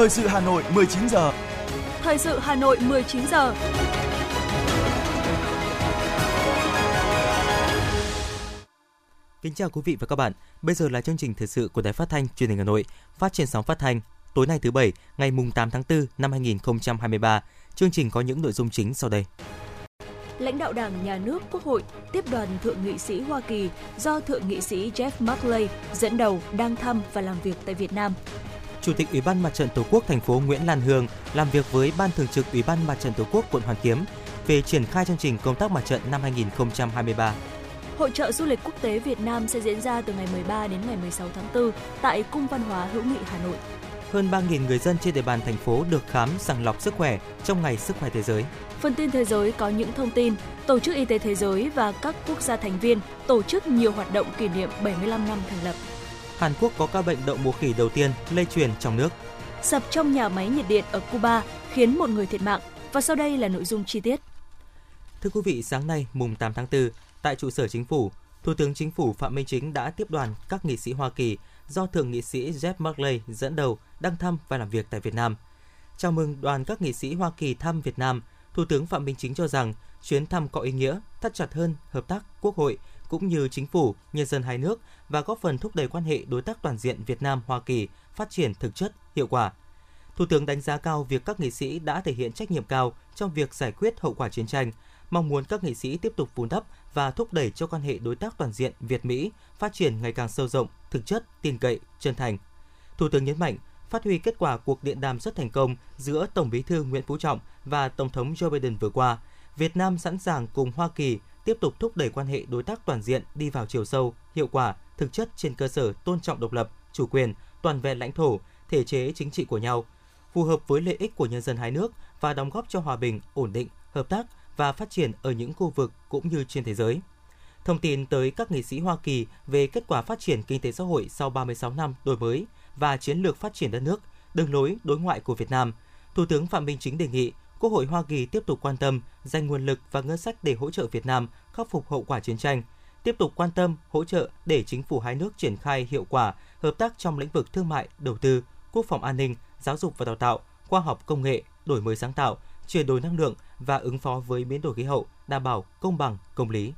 Thời sự Hà Nội 19 giờ. Thời sự Hà Nội 19 giờ. Kính chào quý vị và các bạn. Bây giờ là chương trình thời sự của Đài Phát thanh Truyền hình Hà Nội, phát trên sóng phát thanh tối nay thứ bảy, ngày mùng 8 tháng 4 năm 2023. Chương trình có những nội dung chính sau đây. Lãnh đạo Đảng, Nhà nước, Quốc hội tiếp đoàn thượng nghị sĩ Hoa Kỳ do thượng nghị sĩ Jeff Merkley dẫn đầu đang thăm và làm việc tại Việt Nam. Chủ tịch Ủy ban Mặt trận Tổ quốc thành phố Nguyễn Lan Hương làm việc với Ban Thường trực Ủy ban Mặt trận Tổ quốc quận Hoàn Kiếm về triển khai chương trình công tác mặt trận năm 2023. Hội trợ du lịch quốc tế Việt Nam sẽ diễn ra từ ngày 13 đến ngày 16 tháng 4 tại Cung Văn hóa Hữu nghị Hà Nội. Hơn 3.000 người dân trên địa bàn thành phố được khám sàng lọc sức khỏe trong ngày sức khỏe thế giới. Phần tin thế giới có những thông tin, Tổ chức Y tế Thế giới và các quốc gia thành viên tổ chức nhiều hoạt động kỷ niệm 75 năm thành lập. Hàn Quốc có ca bệnh đậu mùa khỉ đầu tiên lây truyền trong nước. Sập trong nhà máy nhiệt điện ở Cuba khiến một người thiệt mạng và sau đây là nội dung chi tiết. Thưa quý vị, sáng nay mùng 8 tháng 4, tại trụ sở chính phủ, Thủ tướng Chính phủ Phạm Minh Chính đã tiếp đoàn các nghị sĩ Hoa Kỳ do Thượng nghị sĩ Jeff Merkley dẫn đầu đăng thăm và làm việc tại Việt Nam. Chào mừng đoàn các nghị sĩ Hoa Kỳ thăm Việt Nam, Thủ tướng Phạm Minh Chính cho rằng chuyến thăm có ý nghĩa thắt chặt hơn hợp tác quốc hội cũng như chính phủ, nhân dân hai nước và góp phần thúc đẩy quan hệ đối tác toàn diện Việt Nam Hoa Kỳ phát triển thực chất, hiệu quả. Thủ tướng đánh giá cao việc các nghị sĩ đã thể hiện trách nhiệm cao trong việc giải quyết hậu quả chiến tranh, mong muốn các nghị sĩ tiếp tục vun đắp và thúc đẩy cho quan hệ đối tác toàn diện Việt Mỹ phát triển ngày càng sâu rộng, thực chất, tin cậy, chân thành. Thủ tướng nhấn mạnh, phát huy kết quả cuộc điện đàm rất thành công giữa Tổng Bí thư Nguyễn Phú Trọng và Tổng thống Joe Biden vừa qua, Việt Nam sẵn sàng cùng Hoa Kỳ tiếp tục thúc đẩy quan hệ đối tác toàn diện đi vào chiều sâu, hiệu quả, thực chất trên cơ sở tôn trọng độc lập, chủ quyền, toàn vẹn lãnh thổ, thể chế chính trị của nhau, phù hợp với lợi ích của nhân dân hai nước và đóng góp cho hòa bình, ổn định, hợp tác và phát triển ở những khu vực cũng như trên thế giới. Thông tin tới các nghị sĩ Hoa Kỳ về kết quả phát triển kinh tế xã hội sau 36 năm đổi mới và chiến lược phát triển đất nước, đường lối đối ngoại của Việt Nam, Thủ tướng Phạm Minh Chính đề nghị Quốc hội Hoa Kỳ tiếp tục quan tâm, dành nguồn lực và ngân sách để hỗ trợ Việt Nam khắc phục hậu quả chiến tranh, tiếp tục quan tâm, hỗ trợ để chính phủ hai nước triển khai hiệu quả hợp tác trong lĩnh vực thương mại, đầu tư, quốc phòng an ninh, giáo dục và đào tạo, khoa học công nghệ, đổi mới sáng tạo, chuyển đổi năng lượng và ứng phó với biến đổi khí hậu, đảm bảo công bằng, công lý.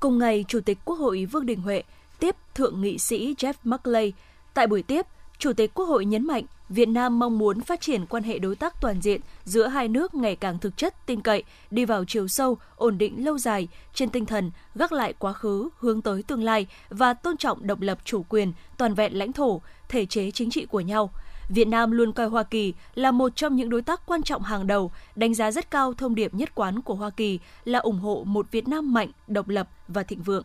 Cùng ngày, Chủ tịch Quốc hội Vương Đình Huệ tiếp Thượng nghị sĩ Jeff Merkley. Tại buổi tiếp, Chủ tịch Quốc hội nhấn mạnh Việt Nam mong muốn phát triển quan hệ đối tác toàn diện giữa hai nước ngày càng thực chất, tin cậy, đi vào chiều sâu, ổn định lâu dài, trên tinh thần gác lại quá khứ, hướng tới tương lai và tôn trọng độc lập chủ quyền, toàn vẹn lãnh thổ, thể chế chính trị của nhau. Việt Nam luôn coi Hoa Kỳ là một trong những đối tác quan trọng hàng đầu, đánh giá rất cao thông điệp nhất quán của Hoa Kỳ là ủng hộ một Việt Nam mạnh, độc lập và thịnh vượng.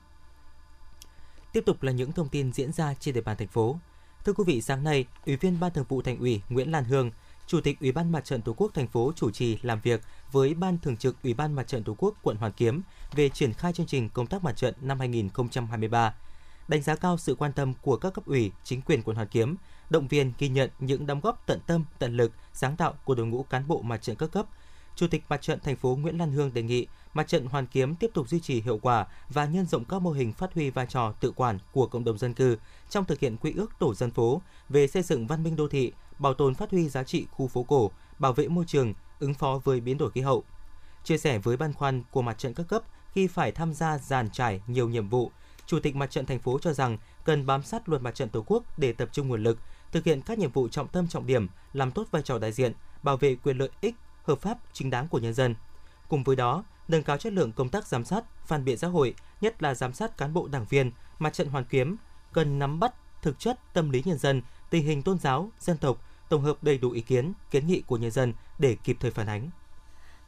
Tiếp tục là những thông tin diễn ra trên địa bàn thành phố. Thưa quý vị, sáng nay, Ủy viên Ban Thường vụ Thành ủy Nguyễn Lan Hương, Chủ tịch Ủy ban Mặt trận Tổ quốc thành phố chủ trì làm việc với Ban Thường trực Ủy ban Mặt trận Tổ quốc quận Hoàn Kiếm về triển khai chương trình công tác mặt trận năm 2023. Đánh giá cao sự quan tâm của các cấp ủy, chính quyền quận Hoàn Kiếm, động viên ghi nhận những đóng góp tận tâm, tận lực, sáng tạo của đội ngũ cán bộ mặt trận các cấp. Chủ tịch Mặt trận thành phố Nguyễn Lan Hương đề nghị Mặt trận Hoàn Kiếm tiếp tục duy trì hiệu quả và nhân rộng các mô hình phát huy vai trò tự quản của cộng đồng dân cư trong thực hiện quy ước tổ dân phố về xây dựng văn minh đô thị, bảo tồn phát huy giá trị khu phố cổ, bảo vệ môi trường, ứng phó với biến đổi khí hậu. Chia sẻ với băn khoăn của mặt trận các cấp khi phải tham gia dàn trải nhiều nhiệm vụ, Chủ tịch Mặt trận thành phố cho rằng cần bám sát luật Mặt trận Tổ quốc để tập trung nguồn lực, thực hiện các nhiệm vụ trọng tâm trọng điểm, làm tốt vai trò đại diện, bảo vệ quyền lợi ích hợp pháp chính đáng của nhân dân. Cùng với đó, nâng cao chất lượng công tác giám sát, phản biện xã hội, nhất là giám sát cán bộ đảng viên, mặt trận hoàn kiếm cần nắm bắt thực chất tâm lý nhân dân, tình hình tôn giáo, dân tộc, tổng hợp đầy đủ ý kiến, kiến nghị của nhân dân để kịp thời phản ánh.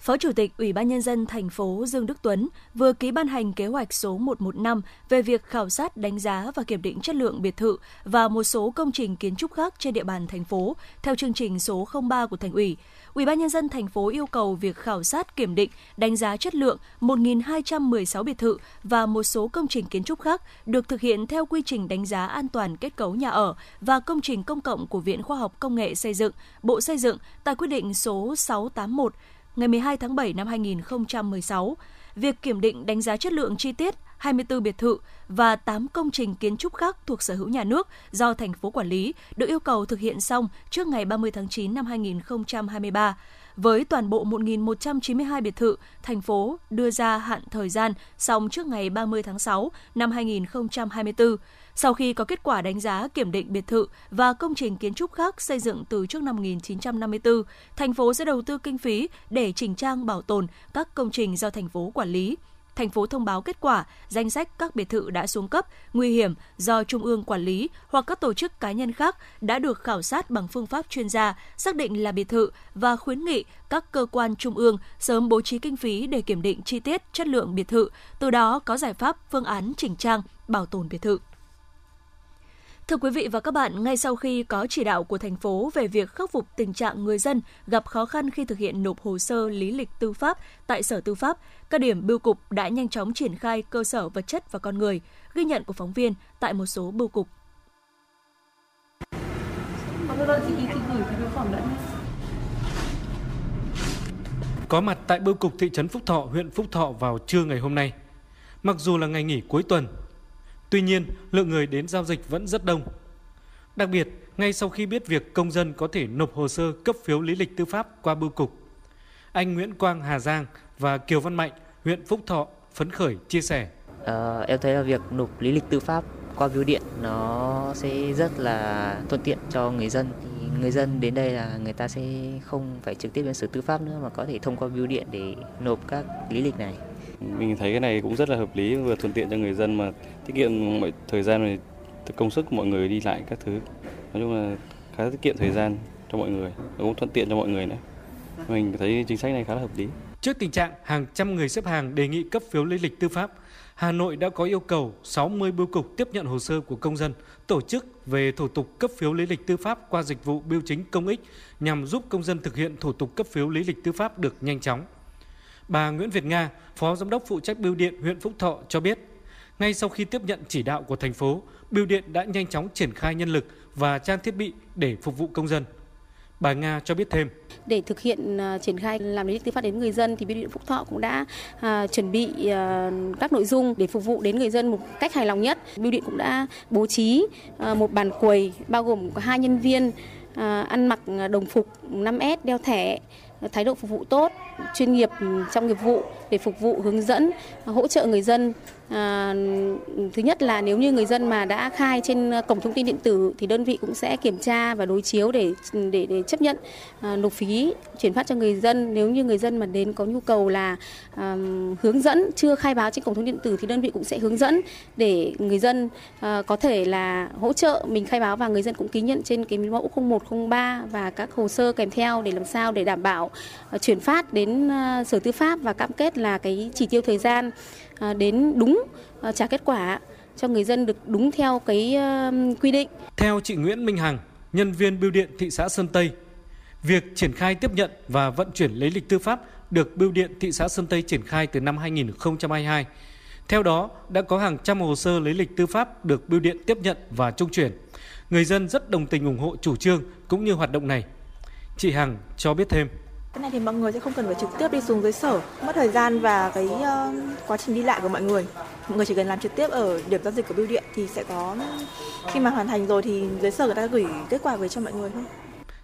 Phó Chủ tịch Ủy ban Nhân dân thành phố Dương Đức Tuấn vừa ký ban hành kế hoạch số 115 về việc khảo sát, đánh giá và kiểm định chất lượng biệt thự và một số công trình kiến trúc khác trên địa bàn thành phố theo chương trình số 03 của Thành ủy. Ủy ban nhân dân thành phố yêu cầu việc khảo sát, kiểm định, đánh giá chất lượng 1.216 biệt thự và một số công trình kiến trúc khác được thực hiện theo quy trình đánh giá an toàn kết cấu nhà ở và công trình công cộng của Viện Khoa học Công nghệ Xây dựng, Bộ Xây dựng tại quyết định số 681 ngày 12 tháng 7 năm 2016. Việc kiểm định đánh giá chất lượng chi tiết 24 biệt thự và 8 công trình kiến trúc khác thuộc sở hữu nhà nước do thành phố quản lý được yêu cầu thực hiện xong trước ngày 30 tháng 9 năm 2023. Với toàn bộ 1.192 biệt thự, thành phố đưa ra hạn thời gian xong trước ngày 30 tháng 6 năm 2024. Sau khi có kết quả đánh giá kiểm định biệt thự và công trình kiến trúc khác xây dựng từ trước năm 1954, thành phố sẽ đầu tư kinh phí để chỉnh trang bảo tồn các công trình do thành phố quản lý thành phố thông báo kết quả, danh sách các biệt thự đã xuống cấp, nguy hiểm do Trung ương quản lý hoặc các tổ chức cá nhân khác đã được khảo sát bằng phương pháp chuyên gia, xác định là biệt thự và khuyến nghị các cơ quan trung ương sớm bố trí kinh phí để kiểm định chi tiết chất lượng biệt thự, từ đó có giải pháp phương án chỉnh trang, bảo tồn biệt thự. Thưa quý vị và các bạn, ngay sau khi có chỉ đạo của thành phố về việc khắc phục tình trạng người dân gặp khó khăn khi thực hiện nộp hồ sơ lý lịch tư pháp tại Sở Tư pháp, các điểm bưu cục đã nhanh chóng triển khai cơ sở vật chất và con người, ghi nhận của phóng viên tại một số bưu cục. Có mặt tại bưu cục thị trấn Phúc Thọ, huyện Phúc Thọ vào trưa ngày hôm nay. Mặc dù là ngày nghỉ cuối tuần, Tuy nhiên, lượng người đến giao dịch vẫn rất đông. Đặc biệt, ngay sau khi biết việc công dân có thể nộp hồ sơ cấp phiếu lý lịch tư pháp qua bưu cục, anh Nguyễn Quang Hà Giang và Kiều Văn Mạnh, huyện Phúc Thọ phấn khởi chia sẻ. À, em thấy là việc nộp lý lịch tư pháp qua bưu điện nó sẽ rất là thuận tiện cho người dân. Thì người dân đến đây là người ta sẽ không phải trực tiếp đến sở tư pháp nữa mà có thể thông qua bưu điện để nộp các lý lịch này. Mình thấy cái này cũng rất là hợp lý vừa thuận tiện cho người dân mà tiết kiệm mọi thời gian và công sức của mọi người đi lại các thứ. Nói chung là khá tiết kiệm thời gian cho mọi người, cũng thuận tiện cho mọi người nữa. Mình thấy chính sách này khá là hợp lý. Trước tình trạng hàng trăm người xếp hàng đề nghị cấp phiếu lý lịch tư pháp, Hà Nội đã có yêu cầu 60 bưu cục tiếp nhận hồ sơ của công dân tổ chức về thủ tục cấp phiếu lý lịch tư pháp qua dịch vụ bưu chính công ích nhằm giúp công dân thực hiện thủ tục cấp phiếu lý lịch tư pháp được nhanh chóng. Bà Nguyễn Việt Nga, Phó Giám đốc phụ trách Bưu điện huyện Phúc Thọ cho biết, ngay sau khi tiếp nhận chỉ đạo của thành phố, Bưu điện đã nhanh chóng triển khai nhân lực và trang thiết bị để phục vụ công dân. Bà Nga cho biết thêm. Để thực hiện uh, triển khai làm lý tư pháp đến người dân thì Bưu điện Phúc Thọ cũng đã uh, chuẩn bị uh, các nội dung để phục vụ đến người dân một cách hài lòng nhất. Bưu điện cũng đã bố trí uh, một bàn quầy bao gồm có hai nhân viên uh, ăn mặc đồng phục 5S đeo thẻ thái độ phục vụ tốt, chuyên nghiệp ừ, trong nghiệp vụ để phục vụ hướng dẫn hỗ trợ người dân. À, thứ nhất là nếu như người dân mà đã khai trên ờ, cổng thông tin điện tử thì đơn vị cũng sẽ kiểm tra và đối chiếu để để để chấp nhận à, nộp phí chuyển phát cho người dân. Nếu như người dân mà đến có nhu cầu là à, hướng dẫn chưa khai báo trên cổng thông tin điện tử thì đơn vị cũng sẽ hướng dẫn để người dân à, có thể là hỗ trợ mình khai báo và người dân cũng ký nhận trên cái mẫu 0103 và các hồ sơ kèm theo để làm sao để đảm bảo à, chuyển phát đến à, sở tư pháp và cam kết là cái chỉ tiêu thời gian À, À, đến đúng à, trả kết quả cho người dân được đúng theo cái à, quy định. Theo chị Nguyễn Minh Hằng, nhân viên bưu điện thị xã Sơn Tây, việc triển khai tiếp nhận và vận chuyển lấy lịch tư pháp được bưu điện thị xã Sơn Tây triển khai từ năm 2022. Theo đó, đã có hàng trăm hồ sơ lấy lịch tư pháp được bưu điện tiếp nhận và trung chuyển. Người dân rất đồng tình ủng hộ chủ trương cũng như hoạt động này. Chị Hằng cho biết thêm. Cái này thì mọi người sẽ không cần phải trực tiếp đi xuống dưới sở, mất thời gian và cái uh, quá trình đi lại của mọi người. Mọi người chỉ cần làm trực tiếp ở điểm giao dịch của bưu điện thì sẽ có khi mà hoàn thành rồi thì dưới sở người ta gửi kết quả về cho mọi người thôi.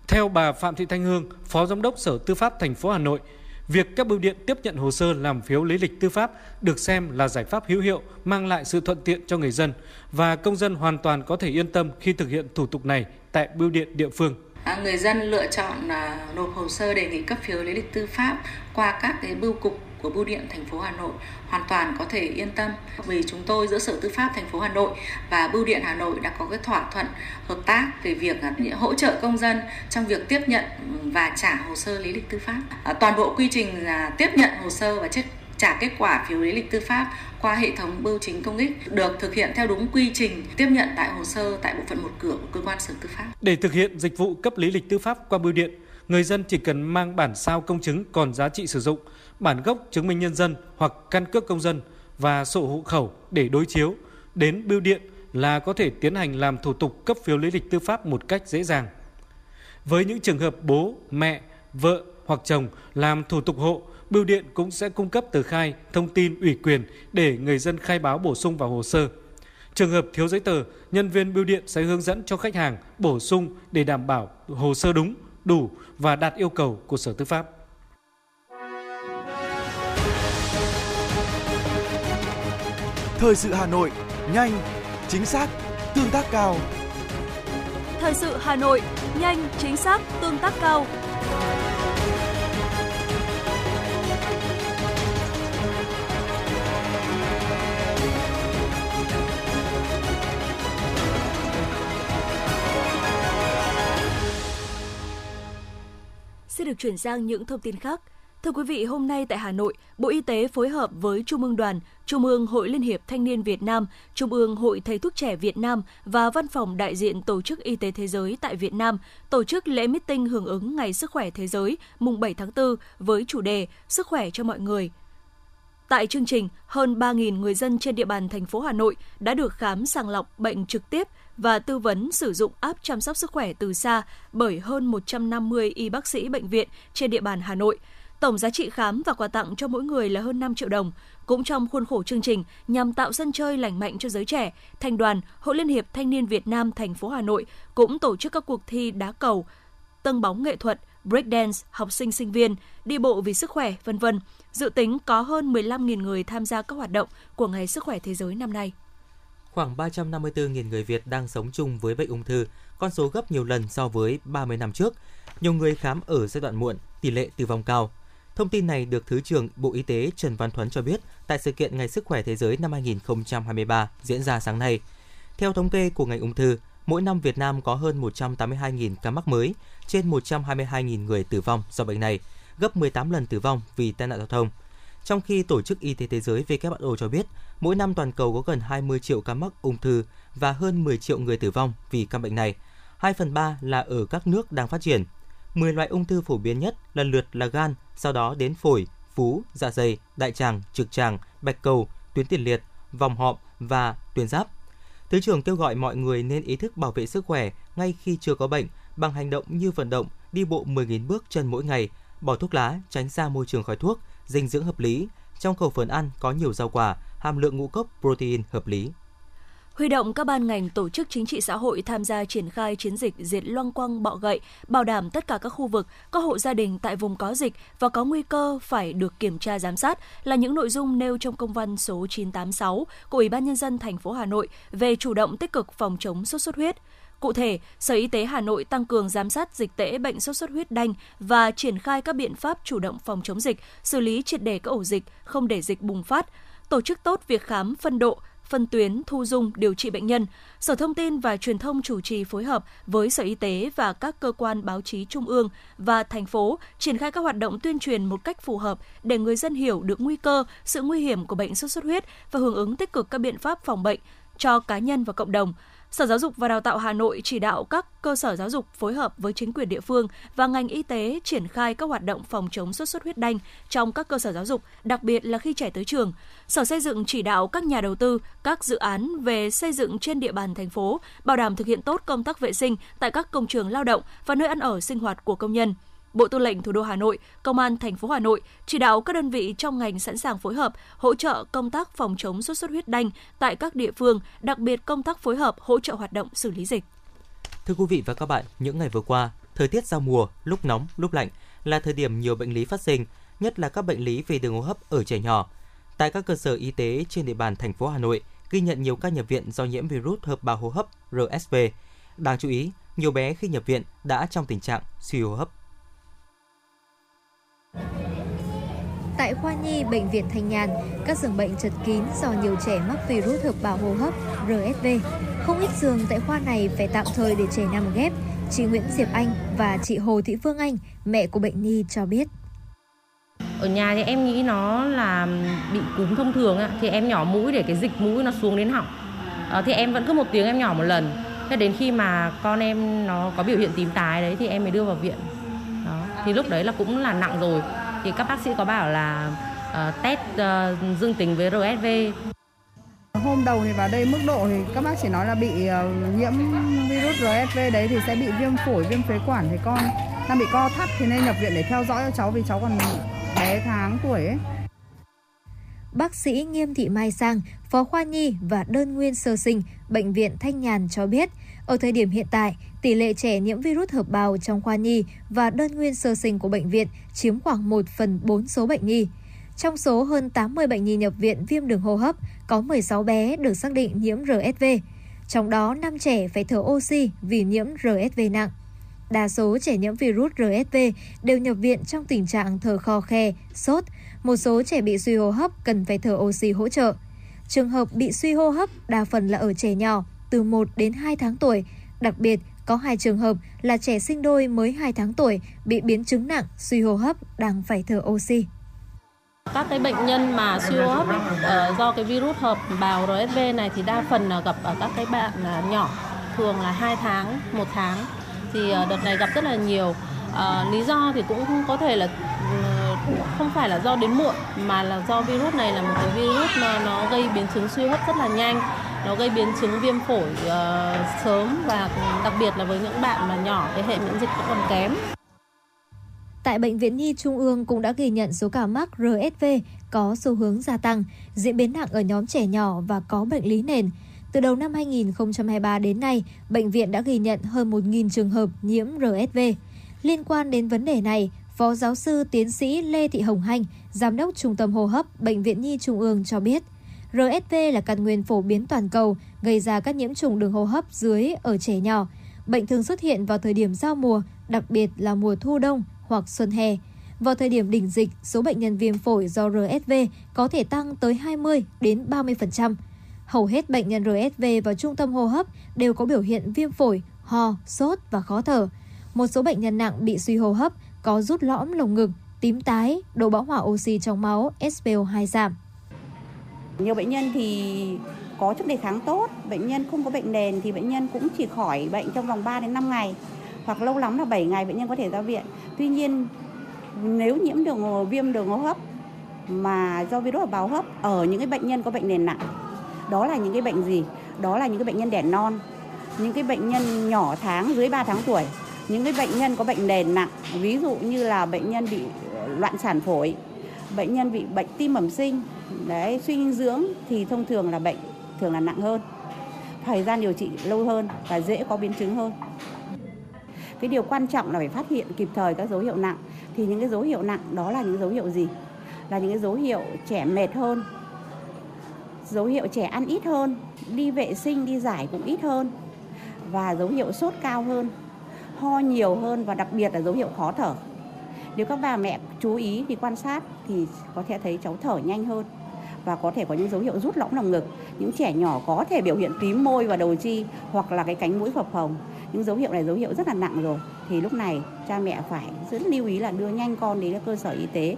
Theo bà Phạm Thị Thanh Hương, Phó Giám đốc Sở Tư pháp thành phố Hà Nội, việc các bưu điện tiếp nhận hồ sơ làm phiếu lý lịch tư pháp được xem là giải pháp hữu hiệu, mang lại sự thuận tiện cho người dân và công dân hoàn toàn có thể yên tâm khi thực hiện thủ tục này tại bưu điện địa phương. À, người dân lựa chọn à, nộp hồ sơ đề nghị cấp phiếu lý lịch tư pháp qua các cái bưu cục của bưu điện thành phố Hà Nội hoàn toàn có thể yên tâm vì chúng tôi giữa Sở Tư pháp thành phố Hà Nội và Bưu điện Hà Nội đã có cái thỏa thuận hợp tác về việc à, hỗ trợ công dân trong việc tiếp nhận và trả hồ sơ lý lịch tư pháp. À, toàn bộ quy trình là tiếp nhận hồ sơ và chất trả kết quả phiếu lý lịch tư pháp qua hệ thống bưu chính công ích được thực hiện theo đúng quy trình tiếp nhận tại hồ sơ tại bộ phận một cửa của cơ quan sở tư pháp. Để thực hiện dịch vụ cấp lý lịch tư pháp qua bưu điện, người dân chỉ cần mang bản sao công chứng còn giá trị sử dụng, bản gốc chứng minh nhân dân hoặc căn cước công dân và sổ hộ khẩu để đối chiếu đến bưu điện là có thể tiến hành làm thủ tục cấp phiếu lý lịch tư pháp một cách dễ dàng. Với những trường hợp bố, mẹ, vợ hoặc chồng làm thủ tục hộ bưu điện cũng sẽ cung cấp tờ khai, thông tin ủy quyền để người dân khai báo bổ sung vào hồ sơ. Trường hợp thiếu giấy tờ, nhân viên bưu điện sẽ hướng dẫn cho khách hàng bổ sung để đảm bảo hồ sơ đúng, đủ và đạt yêu cầu của Sở Tư pháp. Thời sự Hà Nội, nhanh, chính xác, tương tác cao. Thời sự Hà Nội, nhanh, chính xác, tương tác cao. Xin được chuyển sang những thông tin khác. Thưa quý vị, hôm nay tại Hà Nội, Bộ Y tế phối hợp với Trung ương Đoàn, Trung ương Hội Liên hiệp Thanh niên Việt Nam, Trung ương Hội Thầy thuốc trẻ Việt Nam và Văn phòng đại diện Tổ chức Y tế Thế giới tại Việt Nam tổ chức lễ meeting hưởng ứng Ngày Sức khỏe Thế giới mùng 7 tháng 4 với chủ đề Sức khỏe cho mọi người. Tại chương trình, hơn 3.000 người dân trên địa bàn thành phố Hà Nội đã được khám sàng lọc bệnh trực tiếp và tư vấn sử dụng app chăm sóc sức khỏe từ xa bởi hơn 150 y bác sĩ bệnh viện trên địa bàn Hà Nội – Tổng giá trị khám và quà tặng cho mỗi người là hơn 5 triệu đồng. Cũng trong khuôn khổ chương trình nhằm tạo sân chơi lành mạnh cho giới trẻ, Thành đoàn Hội Liên hiệp Thanh niên Việt Nam thành phố Hà Nội cũng tổ chức các cuộc thi đá cầu, tân bóng nghệ thuật, breakdance, học sinh sinh viên, đi bộ vì sức khỏe, vân vân. Dự tính có hơn 15.000 người tham gia các hoạt động của Ngày Sức khỏe Thế giới năm nay. Khoảng 354.000 người Việt đang sống chung với bệnh ung thư, con số gấp nhiều lần so với 30 năm trước. Nhiều người khám ở giai đoạn muộn, tỷ lệ tử vong cao. Thông tin này được Thứ trưởng Bộ Y tế Trần Văn Thuấn cho biết tại sự kiện Ngày Sức khỏe Thế giới năm 2023 diễn ra sáng nay. Theo thống kê của ngành ung thư, mỗi năm Việt Nam có hơn 182.000 ca mắc mới, trên 122.000 người tử vong do bệnh này, gấp 18 lần tử vong vì tai nạn giao thông. Trong khi Tổ chức Y tế Thế giới WHO cho biết, mỗi năm toàn cầu có gần 20 triệu ca mắc ung thư và hơn 10 triệu người tử vong vì căn bệnh này. 2 phần 3 là ở các nước đang phát triển. 10 loại ung thư phổ biến nhất lần lượt là gan, sau đó đến phổi, phú, dạ dày, đại tràng, trực tràng, bạch cầu, tuyến tiền liệt, vòng họng và tuyến giáp. Thứ trưởng kêu gọi mọi người nên ý thức bảo vệ sức khỏe ngay khi chưa có bệnh bằng hành động như vận động, đi bộ 10.000 bước chân mỗi ngày, bỏ thuốc lá, tránh xa môi trường khói thuốc, dinh dưỡng hợp lý. Trong khẩu phần ăn có nhiều rau quả, hàm lượng ngũ cốc protein hợp lý huy động các ban ngành tổ chức chính trị xã hội tham gia triển khai chiến dịch diệt loang quang bọ gậy, bảo đảm tất cả các khu vực, các hộ gia đình tại vùng có dịch và có nguy cơ phải được kiểm tra giám sát là những nội dung nêu trong công văn số 986 của Ủy ban nhân dân thành phố Hà Nội về chủ động tích cực phòng chống sốt xuất huyết. Cụ thể, Sở Y tế Hà Nội tăng cường giám sát dịch tễ bệnh sốt xuất huyết đanh và triển khai các biện pháp chủ động phòng chống dịch, xử lý triệt đề các ổ dịch, không để dịch bùng phát, tổ chức tốt việc khám phân độ, phân tuyến thu dung điều trị bệnh nhân. Sở Thông tin và Truyền thông chủ trì phối hợp với Sở Y tế và các cơ quan báo chí trung ương và thành phố triển khai các hoạt động tuyên truyền một cách phù hợp để người dân hiểu được nguy cơ, sự nguy hiểm của bệnh sốt xuất huyết và hưởng ứng tích cực các biện pháp phòng bệnh cho cá nhân và cộng đồng. Sở Giáo dục và Đào tạo Hà Nội chỉ đạo các cơ sở giáo dục phối hợp với chính quyền địa phương và ngành y tế triển khai các hoạt động phòng chống sốt xuất huyết đanh trong các cơ sở giáo dục, đặc biệt là khi trẻ tới trường. Sở Xây dựng chỉ đạo các nhà đầu tư, các dự án về xây dựng trên địa bàn thành phố bảo đảm thực hiện tốt công tác vệ sinh tại các công trường lao động và nơi ăn ở sinh hoạt của công nhân. Bộ Tư lệnh Thủ đô Hà Nội, Công an thành phố Hà Nội chỉ đạo các đơn vị trong ngành sẵn sàng phối hợp hỗ trợ công tác phòng chống sốt xuất huyết đanh tại các địa phương, đặc biệt công tác phối hợp hỗ trợ hoạt động xử lý dịch. Thưa quý vị và các bạn, những ngày vừa qua, thời tiết giao mùa, lúc nóng, lúc lạnh là thời điểm nhiều bệnh lý phát sinh, nhất là các bệnh lý về đường hô hấp ở trẻ nhỏ. Tại các cơ sở y tế trên địa bàn thành phố Hà Nội, ghi nhận nhiều ca nhập viện do nhiễm virus hợp bào hô hấp RSV. Đáng chú ý, nhiều bé khi nhập viện đã trong tình trạng suy hô hấp. Tại khoa nhi bệnh viện Thanh Nhàn, các giường bệnh chật kín do nhiều trẻ mắc virus hợp bào hô hấp RSV. Không ít giường tại khoa này phải tạm thời để trẻ nằm ghép. Chị Nguyễn Diệp Anh và chị Hồ Thị Phương Anh, mẹ của bệnh nhi cho biết. Ở nhà thì em nghĩ nó là bị cúm thông thường thì em nhỏ mũi để cái dịch mũi nó xuống đến họng. Ờ, thì em vẫn cứ một tiếng em nhỏ một lần. Thế đến khi mà con em nó có biểu hiện tím tái đấy thì em mới đưa vào viện. Thì lúc đấy là cũng là nặng rồi thì các bác sĩ có bảo là uh, test uh, dương tính với RSV. Hôm đầu thì vào đây mức độ thì các bác chỉ nói là bị uh, nhiễm virus RSV đấy thì sẽ bị viêm phổi, viêm phế quản thì con đang bị co thắt thì nên nhập viện để theo dõi cho cháu vì cháu còn bé tháng tuổi ấy. Bác sĩ Nghiêm Thị Mai Sang, Phó khoa nhi và đơn nguyên sơ sinh, Bệnh viện Thanh Nhàn cho biết, ở thời điểm hiện tại, tỷ lệ trẻ nhiễm virus hợp bào trong khoa nhi và đơn nguyên sơ sinh của bệnh viện chiếm khoảng 1 phần 4 số bệnh nhi. Trong số hơn 80 bệnh nhi nhập viện viêm đường hô hấp, có 16 bé được xác định nhiễm RSV. Trong đó, 5 trẻ phải thở oxy vì nhiễm RSV nặng. Đa số trẻ nhiễm virus RSV đều nhập viện trong tình trạng thở khò khe, sốt. Một số trẻ bị suy hô hấp cần phải thở oxy hỗ trợ. Trường hợp bị suy hô hấp đa phần là ở trẻ nhỏ, từ 1 đến 2 tháng tuổi. Đặc biệt, có hai trường hợp là trẻ sinh đôi mới 2 tháng tuổi bị biến chứng nặng, suy hô hấp đang phải thở oxy. Các cái bệnh nhân mà suy hô hấp uh, do cái virus hợp bào RSV này thì đa phần là gặp ở các cái bạn uh, nhỏ, thường là 2 tháng, 1 tháng. Thì uh, đợt này gặp rất là nhiều. Uh, lý do thì cũng có thể là ừ, không phải là do đến muộn mà là do virus này là một cái virus mà nó gây biến chứng suy hấp rất là nhanh nó gây biến chứng viêm phổi uh, sớm và đặc biệt là với những bạn mà nhỏ cái hệ miễn dịch cũng còn kém. Tại Bệnh viện Nhi Trung ương cũng đã ghi nhận số ca mắc RSV có xu hướng gia tăng, diễn biến nặng ở nhóm trẻ nhỏ và có bệnh lý nền. Từ đầu năm 2023 đến nay, bệnh viện đã ghi nhận hơn 1.000 trường hợp nhiễm RSV. Liên quan đến vấn đề này, Phó giáo sư tiến sĩ Lê Thị Hồng Hanh, Giám đốc Trung tâm Hô hấp Bệnh viện Nhi Trung ương cho biết, RSV là căn nguyên phổ biến toàn cầu, gây ra các nhiễm trùng đường hô hấp dưới ở trẻ nhỏ. Bệnh thường xuất hiện vào thời điểm giao mùa, đặc biệt là mùa thu đông hoặc xuân hè. Vào thời điểm đỉnh dịch, số bệnh nhân viêm phổi do RSV có thể tăng tới 20 đến 30%. Hầu hết bệnh nhân RSV vào trung tâm hô hấp đều có biểu hiện viêm phổi, ho, sốt và khó thở. Một số bệnh nhân nặng bị suy hô hấp có rút lõm lồng ngực, tím tái, độ bão hỏa oxy trong máu SpO2 giảm. Nhiều bệnh nhân thì có sức đề kháng tốt, bệnh nhân không có bệnh nền thì bệnh nhân cũng chỉ khỏi bệnh trong vòng 3 đến 5 ngày hoặc lâu lắm là 7 ngày bệnh nhân có thể ra viện. Tuy nhiên nếu nhiễm đường viêm đường hô hấp mà do virus bào hấp ở những cái bệnh nhân có bệnh nền nặng đó là những cái bệnh gì? Đó là những cái bệnh nhân đẻ non, những cái bệnh nhân nhỏ tháng dưới 3 tháng tuổi, những cái bệnh nhân có bệnh nền nặng, ví dụ như là bệnh nhân bị loạn sản phổi, bệnh nhân bị bệnh tim bẩm sinh, đấy, suy dinh dưỡng thì thông thường là bệnh thường là nặng hơn. Thời gian điều trị lâu hơn và dễ có biến chứng hơn. Cái điều quan trọng là phải phát hiện kịp thời các dấu hiệu nặng. Thì những cái dấu hiệu nặng đó là những dấu hiệu gì? Là những cái dấu hiệu trẻ mệt hơn, dấu hiệu trẻ ăn ít hơn, đi vệ sinh, đi giải cũng ít hơn và dấu hiệu sốt cao hơn, ho nhiều hơn và đặc biệt là dấu hiệu khó thở. Nếu các bà mẹ chú ý thì quan sát thì có thể thấy cháu thở nhanh hơn và có thể có những dấu hiệu rút lõm lồng ngực. Những trẻ nhỏ có thể biểu hiện tím môi và đầu chi hoặc là cái cánh mũi phập phồng. Những dấu hiệu này dấu hiệu rất là nặng rồi. Thì lúc này cha mẹ phải rất lưu ý là đưa nhanh con đến cơ sở y tế.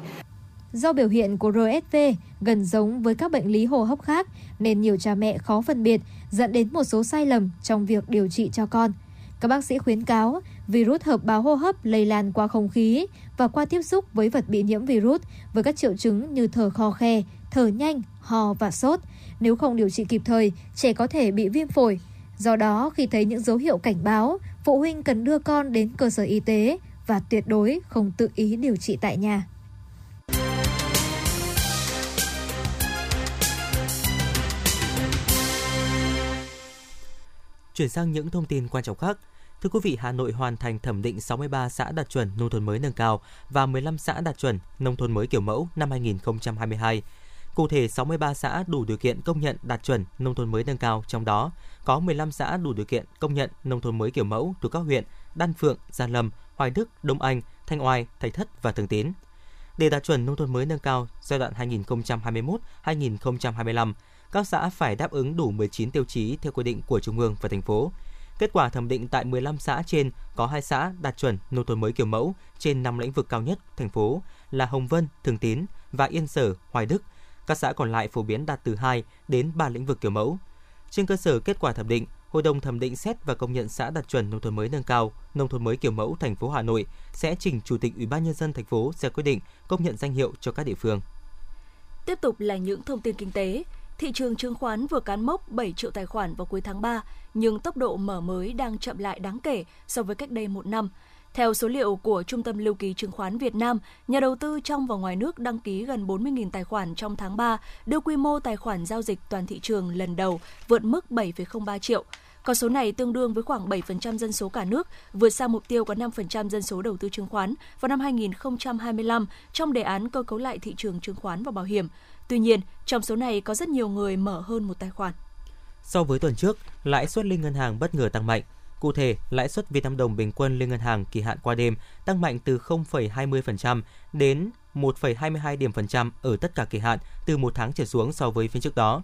Do biểu hiện của RSV gần giống với các bệnh lý hô hấp khác nên nhiều cha mẹ khó phân biệt dẫn đến một số sai lầm trong việc điều trị cho con. Các bác sĩ khuyến cáo virus hợp bào hô hấp lây lan qua không khí và qua tiếp xúc với vật bị nhiễm virus với các triệu chứng như thở khò khe, thở nhanh, ho và sốt. Nếu không điều trị kịp thời, trẻ có thể bị viêm phổi. Do đó, khi thấy những dấu hiệu cảnh báo, phụ huynh cần đưa con đến cơ sở y tế và tuyệt đối không tự ý điều trị tại nhà. Chuyển sang những thông tin quan trọng khác. Thưa quý vị, Hà Nội hoàn thành thẩm định 63 xã đạt chuẩn nông thôn mới nâng cao và 15 xã đạt chuẩn nông thôn mới kiểu mẫu năm 2022. Cụ thể, 63 xã đủ điều kiện công nhận đạt chuẩn nông thôn mới nâng cao, trong đó có 15 xã đủ điều kiện công nhận nông thôn mới kiểu mẫu thuộc các huyện Đan Phượng, Gia Lâm, Hoài Đức, Đông Anh, Thanh Oai, Thạch Thất và Thường Tín. Để đạt chuẩn nông thôn mới nâng cao giai đoạn 2021-2025, các xã phải đáp ứng đủ 19 tiêu chí theo quy định của Trung ương và thành phố. Kết quả thẩm định tại 15 xã trên có 2 xã đạt chuẩn nông thôn mới kiểu mẫu trên 5 lĩnh vực cao nhất thành phố là Hồng Vân, Thường Tín và Yên Sở, Hoài Đức. Các xã còn lại phổ biến đạt từ 2 đến 3 lĩnh vực kiểu mẫu. Trên cơ sở kết quả thẩm định, Hội đồng thẩm định xét và công nhận xã đạt chuẩn nông thôn mới nâng cao, nông thôn mới kiểu mẫu thành phố Hà Nội sẽ trình Chủ tịch Ủy ban nhân dân thành phố ra quyết định công nhận danh hiệu cho các địa phương. Tiếp tục là những thông tin kinh tế. Thị trường chứng khoán vừa cán mốc 7 triệu tài khoản vào cuối tháng 3, nhưng tốc độ mở mới đang chậm lại đáng kể so với cách đây một năm. Theo số liệu của Trung tâm Lưu ký Chứng khoán Việt Nam, nhà đầu tư trong và ngoài nước đăng ký gần 40.000 tài khoản trong tháng 3, đưa quy mô tài khoản giao dịch toàn thị trường lần đầu vượt mức 7,03 triệu. Con số này tương đương với khoảng 7% dân số cả nước, vượt xa mục tiêu có 5% dân số đầu tư chứng khoán vào năm 2025 trong đề án cơ cấu lại thị trường chứng khoán và bảo hiểm. Tuy nhiên, trong số này có rất nhiều người mở hơn một tài khoản. So với tuần trước, lãi suất liên ngân hàng bất ngờ tăng mạnh. Cụ thể, lãi suất Việt Nam đồng bình quân liên ngân hàng kỳ hạn qua đêm tăng mạnh từ 0,20% đến 1,22 điểm phần trăm ở tất cả kỳ hạn từ một tháng trở xuống so với phiên trước đó.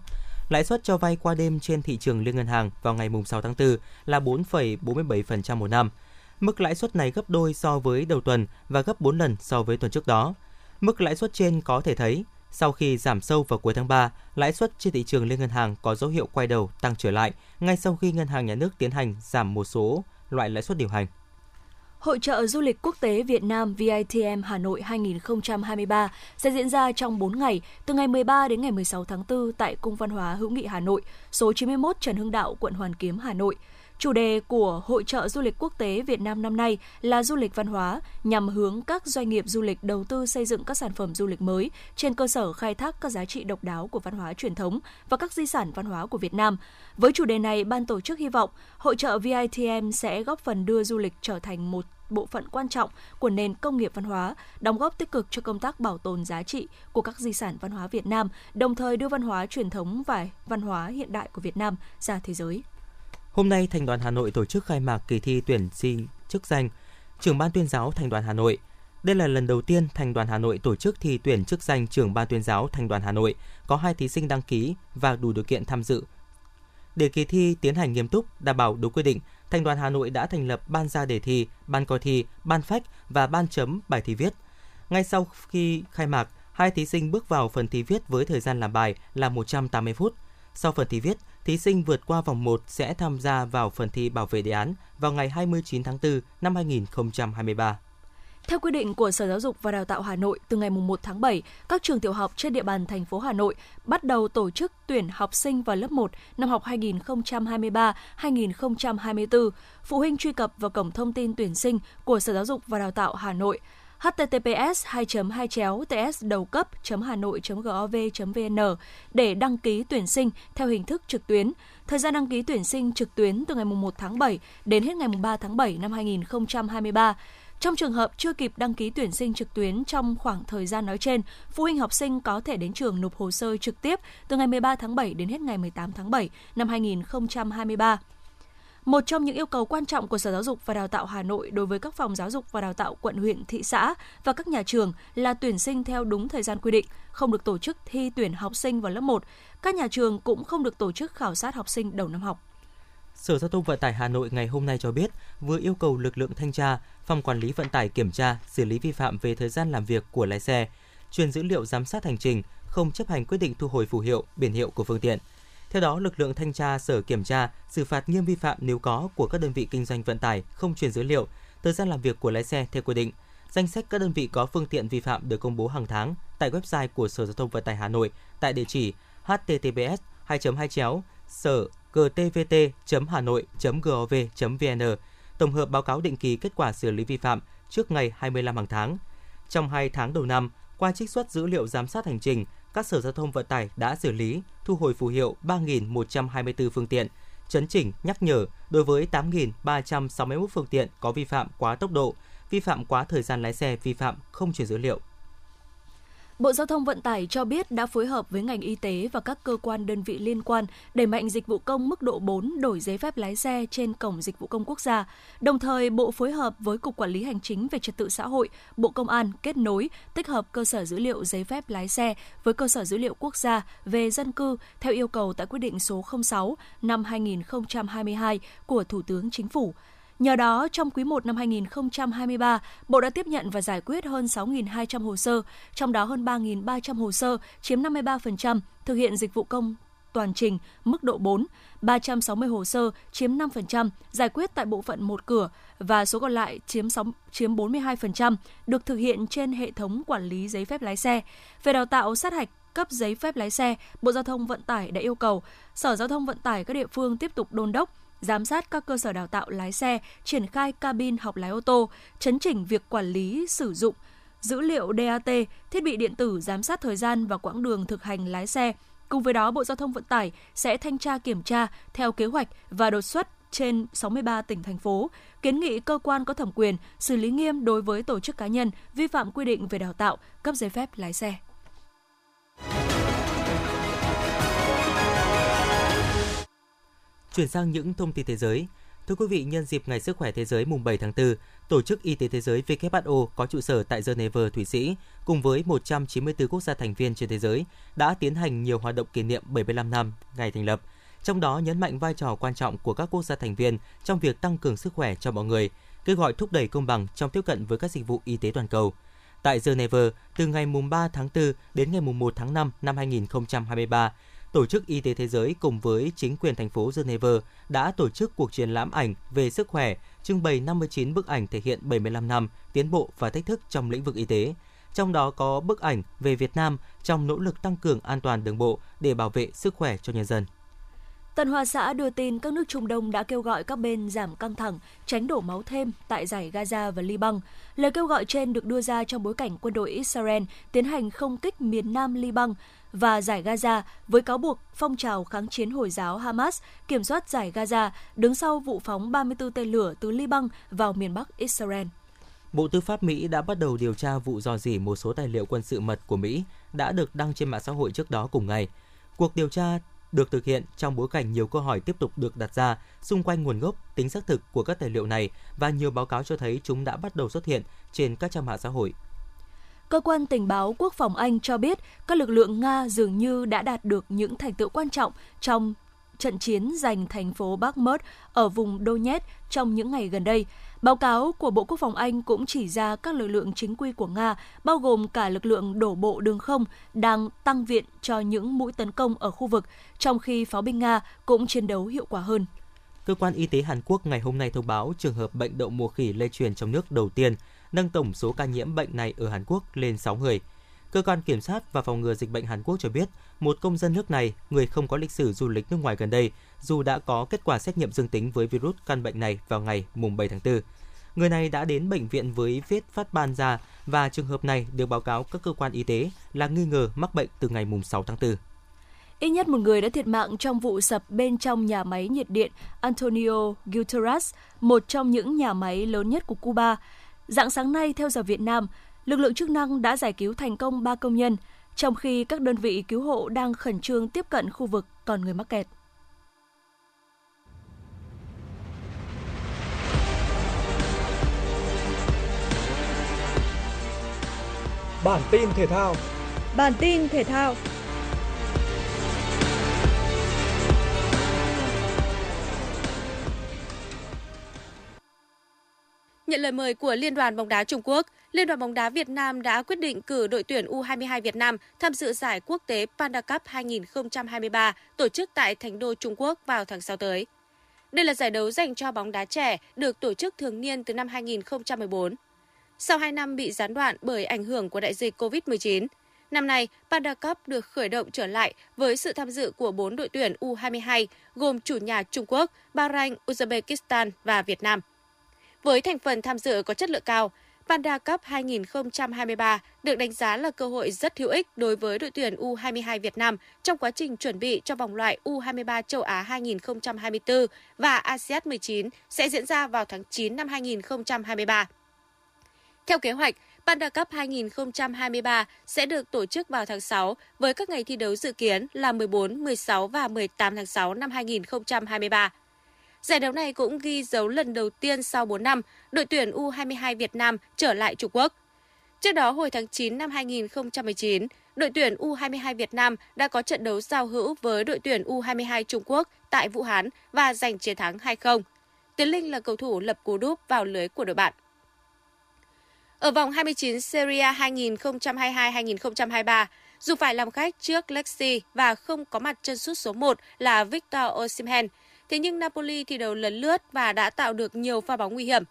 Lãi suất cho vay qua đêm trên thị trường liên ngân hàng vào ngày 6 tháng 4 là 4,47% một năm. Mức lãi suất này gấp đôi so với đầu tuần và gấp 4 lần so với tuần trước đó. Mức lãi suất trên có thể thấy sau khi giảm sâu vào cuối tháng 3, lãi suất trên thị trường liên ngân hàng có dấu hiệu quay đầu tăng trở lại ngay sau khi ngân hàng nhà nước tiến hành giảm một số loại lãi suất điều hành. Hội trợ du lịch quốc tế Việt Nam VITM Hà Nội 2023 sẽ diễn ra trong 4 ngày, từ ngày 13 đến ngày 16 tháng 4 tại Cung văn hóa hữu nghị Hà Nội, số 91 Trần Hưng Đạo, quận Hoàn Kiếm, Hà Nội. Chủ đề của Hội trợ Du lịch Quốc tế Việt Nam năm nay là du lịch văn hóa, nhằm hướng các doanh nghiệp du lịch đầu tư xây dựng các sản phẩm du lịch mới trên cơ sở khai thác các giá trị độc đáo của văn hóa truyền thống và các di sản văn hóa của Việt Nam. Với chủ đề này, ban tổ chức hy vọng hội trợ VITM sẽ góp phần đưa du lịch trở thành một bộ phận quan trọng của nền công nghiệp văn hóa, đóng góp tích cực cho công tác bảo tồn giá trị của các di sản văn hóa Việt Nam, đồng thời đưa văn hóa truyền thống và văn hóa hiện đại của Việt Nam ra thế giới. Hôm nay, Thành đoàn Hà Nội tổ chức khai mạc kỳ thi tuyển sinh chức danh trưởng ban tuyên giáo Thành đoàn Hà Nội. Đây là lần đầu tiên Thành đoàn Hà Nội tổ chức thi tuyển chức danh trưởng ban tuyên giáo Thành đoàn Hà Nội, có hai thí sinh đăng ký và đủ điều kiện tham dự. Để kỳ thi tiến hành nghiêm túc, đảm bảo đúng quy định, Thành đoàn Hà Nội đã thành lập ban ra đề thi, ban coi thi, ban phách và ban chấm bài thi viết. Ngay sau khi khai mạc, hai thí sinh bước vào phần thi viết với thời gian làm bài là 180 phút. Sau phần thi viết, thí sinh vượt qua vòng 1 sẽ tham gia vào phần thi bảo vệ đề án vào ngày 29 tháng 4 năm 2023. Theo quy định của Sở Giáo dục và Đào tạo Hà Nội, từ ngày 1 tháng 7, các trường tiểu học trên địa bàn thành phố Hà Nội bắt đầu tổ chức tuyển học sinh vào lớp 1 năm học 2023-2024. Phụ huynh truy cập vào cổng thông tin tuyển sinh của Sở Giáo dục và Đào tạo Hà Nội https 2 2 chéo ts đầu cấp hà nội gov vn để đăng ký tuyển sinh theo hình thức trực tuyến. Thời gian đăng ký tuyển sinh trực tuyến từ ngày 1 tháng 7 đến hết ngày 3 tháng 7 năm 2023. Trong trường hợp chưa kịp đăng ký tuyển sinh trực tuyến trong khoảng thời gian nói trên, phụ huynh học sinh có thể đến trường nộp hồ sơ trực tiếp từ ngày 13 tháng 7 đến hết ngày 18 tháng 7 năm 2023. Một trong những yêu cầu quan trọng của Sở Giáo dục và Đào tạo Hà Nội đối với các phòng giáo dục và đào tạo quận huyện, thị xã và các nhà trường là tuyển sinh theo đúng thời gian quy định, không được tổ chức thi tuyển học sinh vào lớp 1. Các nhà trường cũng không được tổ chức khảo sát học sinh đầu năm học. Sở Giao thông Vận tải Hà Nội ngày hôm nay cho biết vừa yêu cầu lực lượng thanh tra, phòng quản lý vận tải kiểm tra, xử lý vi phạm về thời gian làm việc của lái xe, truyền dữ liệu giám sát hành trình, không chấp hành quyết định thu hồi phù hiệu, biển hiệu của phương tiện. Theo đó, lực lượng thanh tra sở kiểm tra xử phạt nghiêm vi phạm nếu có của các đơn vị kinh doanh vận tải không truyền dữ liệu, thời gian làm việc của lái xe theo quy định. Danh sách các đơn vị có phương tiện vi phạm được công bố hàng tháng tại website của Sở Giao thông Vận tải Hà Nội tại địa chỉ https 2 2 chéo sở gtvt.hanoi.gov.vn tổng hợp báo cáo định kỳ kết quả xử lý vi phạm trước ngày 25 hàng tháng. Trong 2 tháng đầu năm, qua trích xuất dữ liệu giám sát hành trình, các sở giao thông vận tải đã xử lý, thu hồi phù hiệu 3.124 phương tiện, chấn chỉnh, nhắc nhở đối với 8.361 phương tiện có vi phạm quá tốc độ, vi phạm quá thời gian lái xe, vi phạm không truyền dữ liệu. Bộ Giao thông Vận tải cho biết đã phối hợp với ngành y tế và các cơ quan đơn vị liên quan đẩy mạnh dịch vụ công mức độ 4 đổi giấy phép lái xe trên cổng dịch vụ công quốc gia. Đồng thời, Bộ phối hợp với Cục Quản lý Hành chính về Trật tự xã hội, Bộ Công an kết nối, tích hợp cơ sở dữ liệu giấy phép lái xe với cơ sở dữ liệu quốc gia về dân cư theo yêu cầu tại quyết định số 06 năm 2022 của Thủ tướng Chính phủ. Nhờ đó, trong quý 1 năm 2023, Bộ đã tiếp nhận và giải quyết hơn 6.200 hồ sơ, trong đó hơn 3.300 hồ sơ, chiếm 53%, thực hiện dịch vụ công toàn trình mức độ 4, 360 hồ sơ chiếm 5%, giải quyết tại bộ phận một cửa và số còn lại chiếm 6, chiếm 42% được thực hiện trên hệ thống quản lý giấy phép lái xe. Về đào tạo sát hạch cấp giấy phép lái xe, Bộ Giao thông Vận tải đã yêu cầu Sở Giao thông Vận tải các địa phương tiếp tục đôn đốc giám sát các cơ sở đào tạo lái xe, triển khai cabin học lái ô tô, chấn chỉnh việc quản lý sử dụng dữ liệu DAT, thiết bị điện tử giám sát thời gian và quãng đường thực hành lái xe. Cùng với đó, Bộ Giao thông Vận tải sẽ thanh tra kiểm tra theo kế hoạch và đột xuất trên 63 tỉnh thành phố, kiến nghị cơ quan có thẩm quyền xử lý nghiêm đối với tổ chức cá nhân vi phạm quy định về đào tạo, cấp giấy phép lái xe. Chuyển sang những thông tin thế giới. Thưa quý vị, nhân dịp Ngày Sức khỏe Thế giới mùng 7 tháng 4, Tổ chức Y tế Thế giới WHO có trụ sở tại Geneva, Thụy Sĩ, cùng với 194 quốc gia thành viên trên thế giới, đã tiến hành nhiều hoạt động kỷ niệm 75 năm ngày thành lập. Trong đó nhấn mạnh vai trò quan trọng của các quốc gia thành viên trong việc tăng cường sức khỏe cho mọi người, kêu gọi thúc đẩy công bằng trong tiếp cận với các dịch vụ y tế toàn cầu. Tại Geneva, từ ngày mùng 3 tháng 4 đến ngày mùng 1 tháng 5 năm 2023, Tổ chức Y tế Thế giới cùng với chính quyền thành phố Geneva đã tổ chức cuộc triển lãm ảnh về sức khỏe, trưng bày 59 bức ảnh thể hiện 75 năm tiến bộ và thách thức trong lĩnh vực y tế. Trong đó có bức ảnh về Việt Nam trong nỗ lực tăng cường an toàn đường bộ để bảo vệ sức khỏe cho nhân dân. Tân Hoa Xã đưa tin các nước Trung Đông đã kêu gọi các bên giảm căng thẳng, tránh đổ máu thêm tại giải Gaza và Liban. Lời kêu gọi trên được đưa ra trong bối cảnh quân đội Israel tiến hành không kích miền nam Liban và giải Gaza với cáo buộc phong trào kháng chiến Hồi giáo Hamas kiểm soát giải Gaza đứng sau vụ phóng 34 tên lửa từ Liban vào miền Bắc Israel. Bộ Tư pháp Mỹ đã bắt đầu điều tra vụ dò dỉ một số tài liệu quân sự mật của Mỹ đã được đăng trên mạng xã hội trước đó cùng ngày. Cuộc điều tra được thực hiện trong bối cảnh nhiều câu hỏi tiếp tục được đặt ra xung quanh nguồn gốc, tính xác thực của các tài liệu này và nhiều báo cáo cho thấy chúng đã bắt đầu xuất hiện trên các trang mạng xã hội. Cơ quan tình báo quốc phòng Anh cho biết các lực lượng Nga dường như đã đạt được những thành tựu quan trọng trong trận chiến giành thành phố Bakhmut ở vùng Donetsk trong những ngày gần đây. Báo cáo của Bộ Quốc phòng Anh cũng chỉ ra các lực lượng chính quy của Nga, bao gồm cả lực lượng đổ bộ đường không, đang tăng viện cho những mũi tấn công ở khu vực, trong khi pháo binh Nga cũng chiến đấu hiệu quả hơn. Cơ quan y tế Hàn Quốc ngày hôm nay thông báo trường hợp bệnh đậu mùa khỉ lây truyền trong nước đầu tiên, nâng tổng số ca nhiễm bệnh này ở Hàn Quốc lên 6 người. Cơ quan kiểm soát và phòng ngừa dịch bệnh Hàn Quốc cho biết, một công dân nước này, người không có lịch sử du lịch nước ngoài gần đây, dù đã có kết quả xét nghiệm dương tính với virus căn bệnh này vào ngày mùng 7 tháng 4. Người này đã đến bệnh viện với vết phát ban da và trường hợp này được báo cáo các cơ quan y tế là nghi ngờ mắc bệnh từ ngày mùng 6 tháng 4. Ít nhất một người đã thiệt mạng trong vụ sập bên trong nhà máy nhiệt điện Antonio Guterres, một trong những nhà máy lớn nhất của Cuba. Dạng sáng nay, theo giờ Việt Nam, lực lượng chức năng đã giải cứu thành công 3 công nhân, trong khi các đơn vị cứu hộ đang khẩn trương tiếp cận khu vực còn người mắc kẹt. Bản tin thể thao Bản tin thể thao Nhận lời mời của Liên đoàn bóng đá Trung Quốc, Liên đoàn bóng đá Việt Nam đã quyết định cử đội tuyển U22 Việt Nam tham dự giải quốc tế Panda Cup 2023 tổ chức tại Thành đô Trung Quốc vào tháng 6 tới. Đây là giải đấu dành cho bóng đá trẻ được tổ chức thường niên từ năm 2014. Sau 2 năm bị gián đoạn bởi ảnh hưởng của đại dịch COVID-19, năm nay Panda Cup được khởi động trở lại với sự tham dự của 4 đội tuyển U22 gồm chủ nhà Trung Quốc, Bahrain, Uzbekistan và Việt Nam. Với thành phần tham dự có chất lượng cao, Panda Cup 2023 được đánh giá là cơ hội rất hữu ích đối với đội tuyển U22 Việt Nam trong quá trình chuẩn bị cho vòng loại U23 châu Á 2024 và ASEAN 19 sẽ diễn ra vào tháng 9 năm 2023. Theo kế hoạch, Panda Cup 2023 sẽ được tổ chức vào tháng 6 với các ngày thi đấu dự kiến là 14, 16 và 18 tháng 6 năm 2023. Giải đấu này cũng ghi dấu lần đầu tiên sau 4 năm, đội tuyển U22 Việt Nam trở lại Trung Quốc. Trước đó, hồi tháng 9 năm 2019, đội tuyển U22 Việt Nam đã có trận đấu giao hữu với đội tuyển U22 Trung Quốc tại Vũ Hán và giành chiến thắng 2-0. Tiến Linh là cầu thủ lập cú đúp vào lưới của đội bạn. Ở vòng 29 Serie A 2022-2023, dù phải làm khách trước Lexi và không có mặt chân sút số 1 là Victor Osimhen, thế nhưng Napoli thi đấu lấn lướt và đã tạo được nhiều pha bóng nguy hiểm.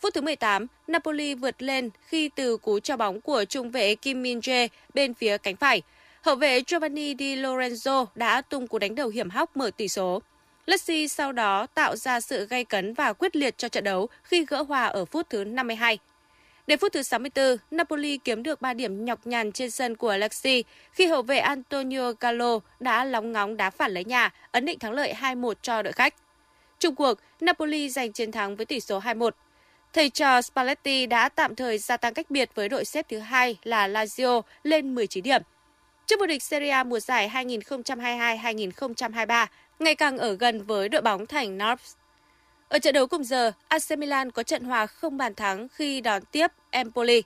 Phút thứ 18, Napoli vượt lên khi từ cú cho bóng của trung vệ Kim Min Jae bên phía cánh phải. Hậu vệ Giovanni Di Lorenzo đã tung cú đánh đầu hiểm hóc mở tỷ số. Lassi sau đó tạo ra sự gay cấn và quyết liệt cho trận đấu khi gỡ hòa ở phút thứ 52. Đến phút thứ 64, Napoli kiếm được 3 điểm nhọc nhằn trên sân của Alexi khi hậu vệ Antonio Gallo đã lóng ngóng đá phản lấy nhà, ấn định thắng lợi 2-1 cho đội khách. Trung cuộc, Napoli giành chiến thắng với tỷ số 2-1. Thầy trò Spalletti đã tạm thời gia tăng cách biệt với đội xếp thứ hai là Lazio lên 19 điểm. trước vô địch Serie A mùa giải 2022-2023 ngày càng ở gần với đội bóng thành Naples. Ở trận đấu cùng giờ, AC Milan có trận hòa không bàn thắng khi đón tiếp Empoli.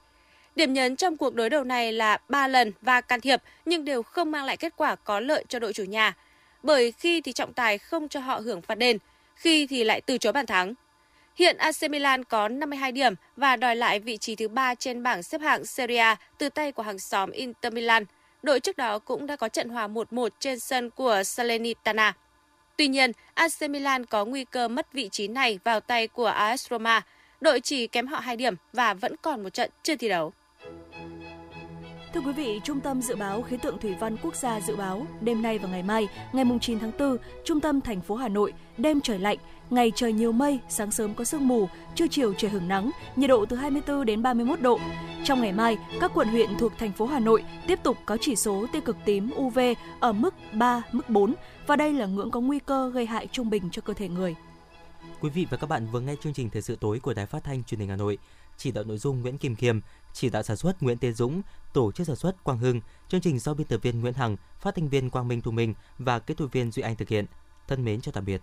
Điểm nhấn trong cuộc đối đầu này là 3 lần và can thiệp nhưng đều không mang lại kết quả có lợi cho đội chủ nhà. Bởi khi thì trọng tài không cho họ hưởng phạt đền, khi thì lại từ chối bàn thắng. Hiện AC Milan có 52 điểm và đòi lại vị trí thứ 3 trên bảng xếp hạng Serie A từ tay của hàng xóm Inter Milan. Đội trước đó cũng đã có trận hòa 1-1 trên sân của Salernitana. Tuy nhiên, AC Milan có nguy cơ mất vị trí này vào tay của AS Roma. Đội chỉ kém họ 2 điểm và vẫn còn một trận chưa thi đấu. Thưa quý vị, Trung tâm Dự báo Khí tượng Thủy văn Quốc gia dự báo đêm nay và ngày mai, ngày 9 tháng 4, trung tâm thành phố Hà Nội, đêm trời lạnh, ngày trời nhiều mây, sáng sớm có sương mù, trưa chiều trời hưởng nắng, nhiệt độ từ 24 đến 31 độ. Trong ngày mai, các quận huyện thuộc thành phố Hà Nội tiếp tục có chỉ số tia cực tím UV ở mức 3, mức 4 và đây là ngưỡng có nguy cơ gây hại trung bình cho cơ thể người. Quý vị và các bạn vừa nghe chương trình thời sự tối của Đài Phát thanh Truyền hình Hà Nội. Chỉ đạo nội dung Nguyễn Kim Khiêm, chỉ đạo sản xuất Nguyễn Tiến Dũng, tổ chức sản xuất Quang Hưng, chương trình do biên tập viên Nguyễn Hằng, phát thanh viên Quang Minh Thu Minh và kỹ thuật viên Duy Anh thực hiện. Thân mến chào tạm biệt.